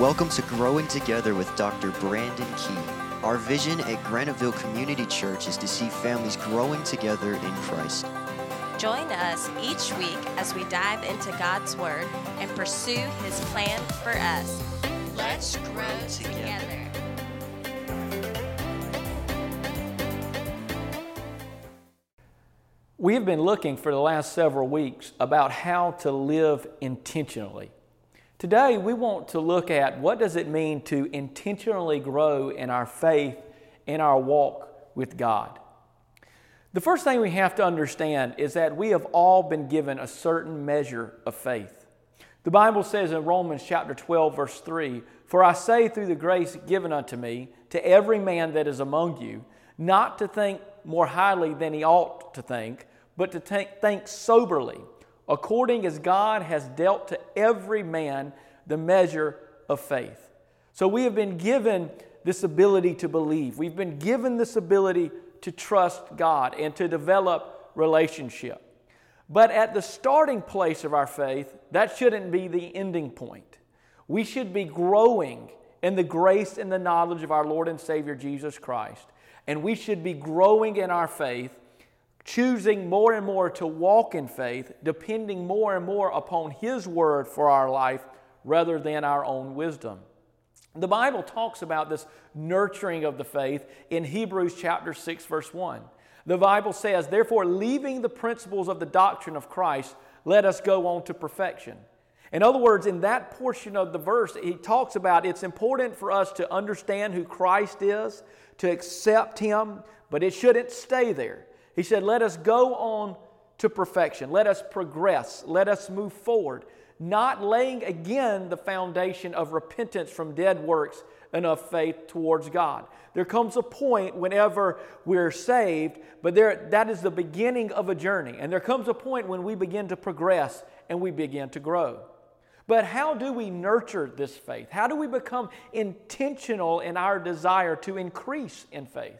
Welcome to Growing Together with Dr. Brandon Key. Our vision at Graniteville Community Church is to see families growing together in Christ. Join us each week as we dive into God's Word and pursue His plan for us. Let's grow together. We have been looking for the last several weeks about how to live intentionally. Today we want to look at what does it mean to intentionally grow in our faith in our walk with God. The first thing we have to understand is that we have all been given a certain measure of faith. The Bible says in Romans chapter 12 verse 3, "For I say through the grace given unto me to every man that is among you, not to think more highly than he ought to think, but to think soberly, according as God has dealt to every man the measure of faith. So we have been given this ability to believe. We've been given this ability to trust God and to develop relationship. But at the starting place of our faith, that shouldn't be the ending point. We should be growing in the grace and the knowledge of our Lord and Savior Jesus Christ. And we should be growing in our faith choosing more and more to walk in faith, depending more and more upon His Word for our life rather than our own wisdom. The Bible talks about this nurturing of the faith in Hebrews chapter 6 verse 1. The Bible says, "Therefore leaving the principles of the doctrine of Christ, let us go on to perfection." In other words, in that portion of the verse, he talks about it's important for us to understand who Christ is, to accept him, but it shouldn't stay there. He said, Let us go on to perfection. Let us progress. Let us move forward. Not laying again the foundation of repentance from dead works and of faith towards God. There comes a point whenever we're saved, but there, that is the beginning of a journey. And there comes a point when we begin to progress and we begin to grow. But how do we nurture this faith? How do we become intentional in our desire to increase in faith?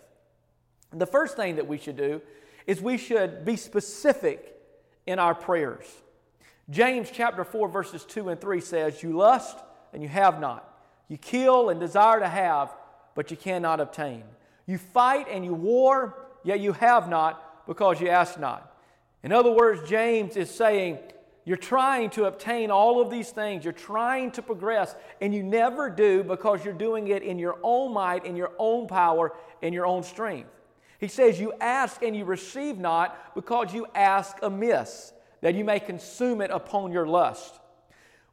The first thing that we should do is we should be specific in our prayers. James chapter 4, verses 2 and 3 says, You lust and you have not. You kill and desire to have, but you cannot obtain. You fight and you war, yet you have not because you ask not. In other words, James is saying, You're trying to obtain all of these things. You're trying to progress, and you never do because you're doing it in your own might, in your own power, in your own strength. He says, You ask and you receive not because you ask amiss, that you may consume it upon your lust.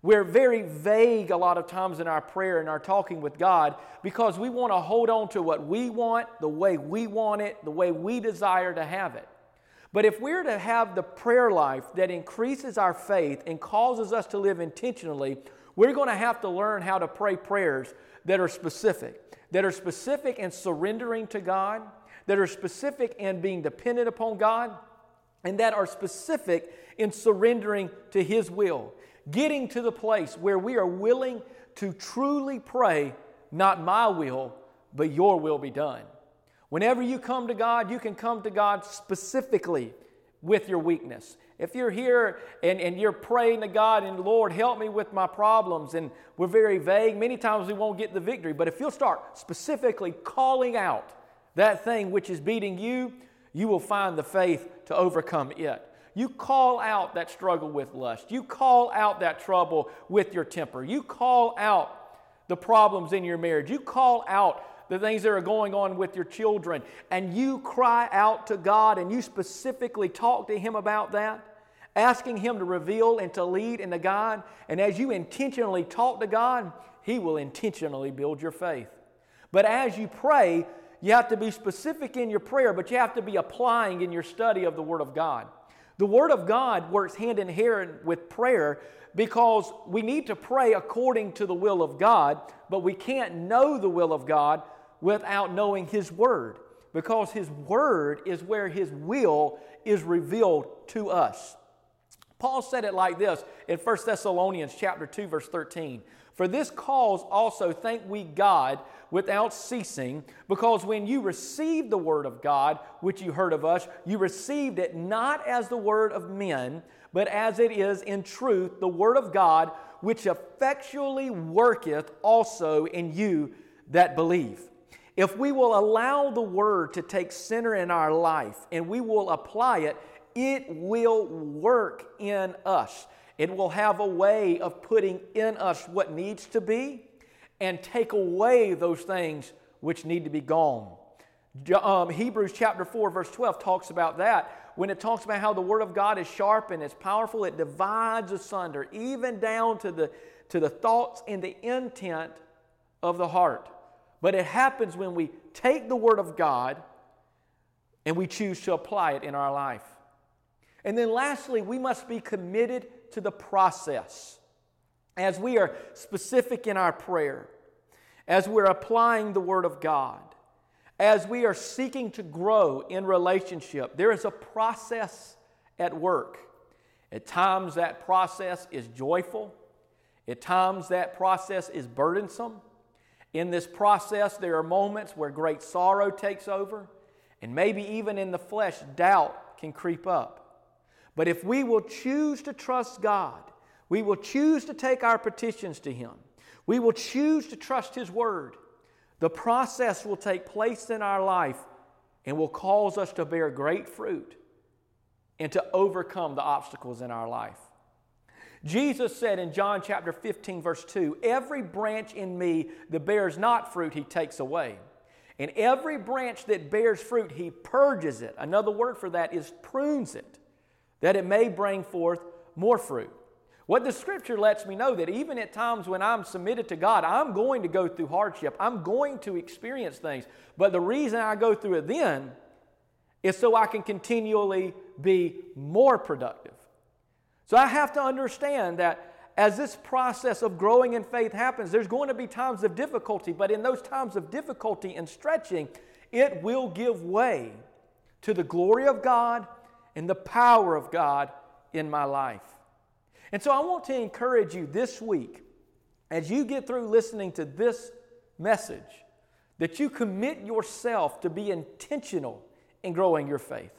We're very vague a lot of times in our prayer and our talking with God because we want to hold on to what we want, the way we want it, the way we desire to have it. But if we're to have the prayer life that increases our faith and causes us to live intentionally, we're going to have to learn how to pray prayers that are specific, that are specific in surrendering to God, that are specific and being dependent upon God and that are specific in surrendering to His will. Getting to the place where we are willing to truly pray, not my will, but your will be done. Whenever you come to God, you can come to God specifically with your weakness. If you're here and, and you're praying to God and Lord, help me with my problems, and we're very vague, many times we won't get the victory. But if you'll start specifically calling out that thing which is beating you, you will find the faith to overcome it. You call out that struggle with lust. You call out that trouble with your temper. You call out the problems in your marriage. You call out the things that are going on with your children. And you cry out to God and you specifically talk to Him about that, asking Him to reveal and to lead and to guide. And as you intentionally talk to God, He will intentionally build your faith. But as you pray, you have to be specific in your prayer, but you have to be applying in your study of the Word of God. The Word of God works hand in hand with prayer because we need to pray according to the will of God, but we can't know the will of God without knowing His Word because His Word is where His will is revealed to us. Paul said it like this in 1 Thessalonians chapter 2 verse 13. For this cause also thank we God without ceasing, because when you received the word of God, which you heard of us, you received it not as the word of men, but as it is in truth the Word of God, which effectually worketh also in you that believe. If we will allow the Word to take center in our life and we will apply it, it will work in us. It will have a way of putting in us what needs to be and take away those things which need to be gone. Um, Hebrews chapter 4, verse 12 talks about that. When it talks about how the Word of God is sharp and it's powerful, it divides asunder, even down to the, to the thoughts and the intent of the heart. But it happens when we take the Word of God and we choose to apply it in our life. And then lastly, we must be committed to the process. As we are specific in our prayer, as we're applying the Word of God, as we are seeking to grow in relationship, there is a process at work. At times, that process is joyful. At times, that process is burdensome. In this process, there are moments where great sorrow takes over, and maybe even in the flesh, doubt can creep up. But if we will choose to trust God, we will choose to take our petitions to Him, we will choose to trust His Word, the process will take place in our life and will cause us to bear great fruit and to overcome the obstacles in our life. Jesus said in John chapter 15, verse 2 Every branch in me that bears not fruit, he takes away. And every branch that bears fruit, he purges it. Another word for that is prunes it, that it may bring forth more fruit. What the scripture lets me know that even at times when I'm submitted to God, I'm going to go through hardship. I'm going to experience things. But the reason I go through it then is so I can continually be more productive. So I have to understand that as this process of growing in faith happens, there's going to be times of difficulty, but in those times of difficulty and stretching, it will give way to the glory of God and the power of God in my life. And so I want to encourage you this week, as you get through listening to this message, that you commit yourself to be intentional in growing your faith.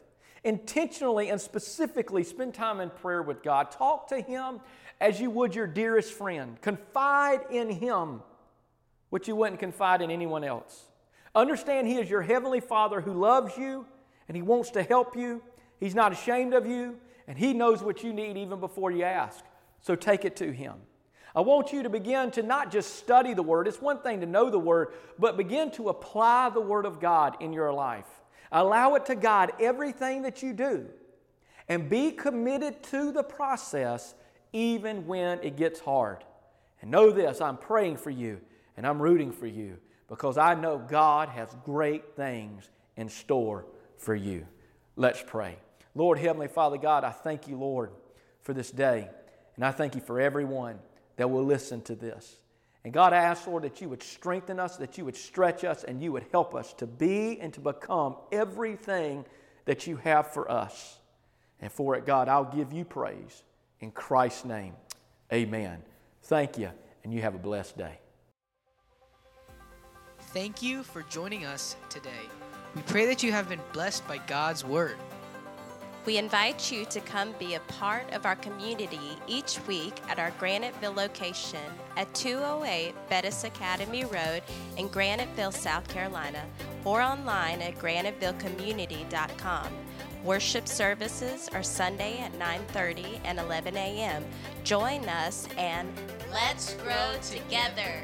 Intentionally and specifically spend time in prayer with God. Talk to Him as you would your dearest friend. Confide in Him what you wouldn't confide in anyone else. Understand He is your Heavenly Father who loves you and He wants to help you. He's not ashamed of you and He knows what you need even before you ask. So take it to Him. I want you to begin to not just study the Word, it's one thing to know the Word, but begin to apply the Word of God in your life. Allow it to guide everything that you do. And be committed to the process even when it gets hard. And know this I'm praying for you and I'm rooting for you because I know God has great things in store for you. Let's pray. Lord, Heavenly Father God, I thank you, Lord, for this day. And I thank you for everyone that will listen to this. And God, I ask, Lord, that you would strengthen us, that you would stretch us, and you would help us to be and to become everything that you have for us. And for it, God, I'll give you praise. In Christ's name, amen. Thank you, and you have a blessed day. Thank you for joining us today. We pray that you have been blessed by God's Word. We invite you to come be a part of our community each week at our Graniteville location at 208 Bettis Academy Road in Graniteville, South Carolina, or online at granitevillecommunity.com. Worship services are Sunday at 9:30 and 11 a.m. Join us and let's grow together.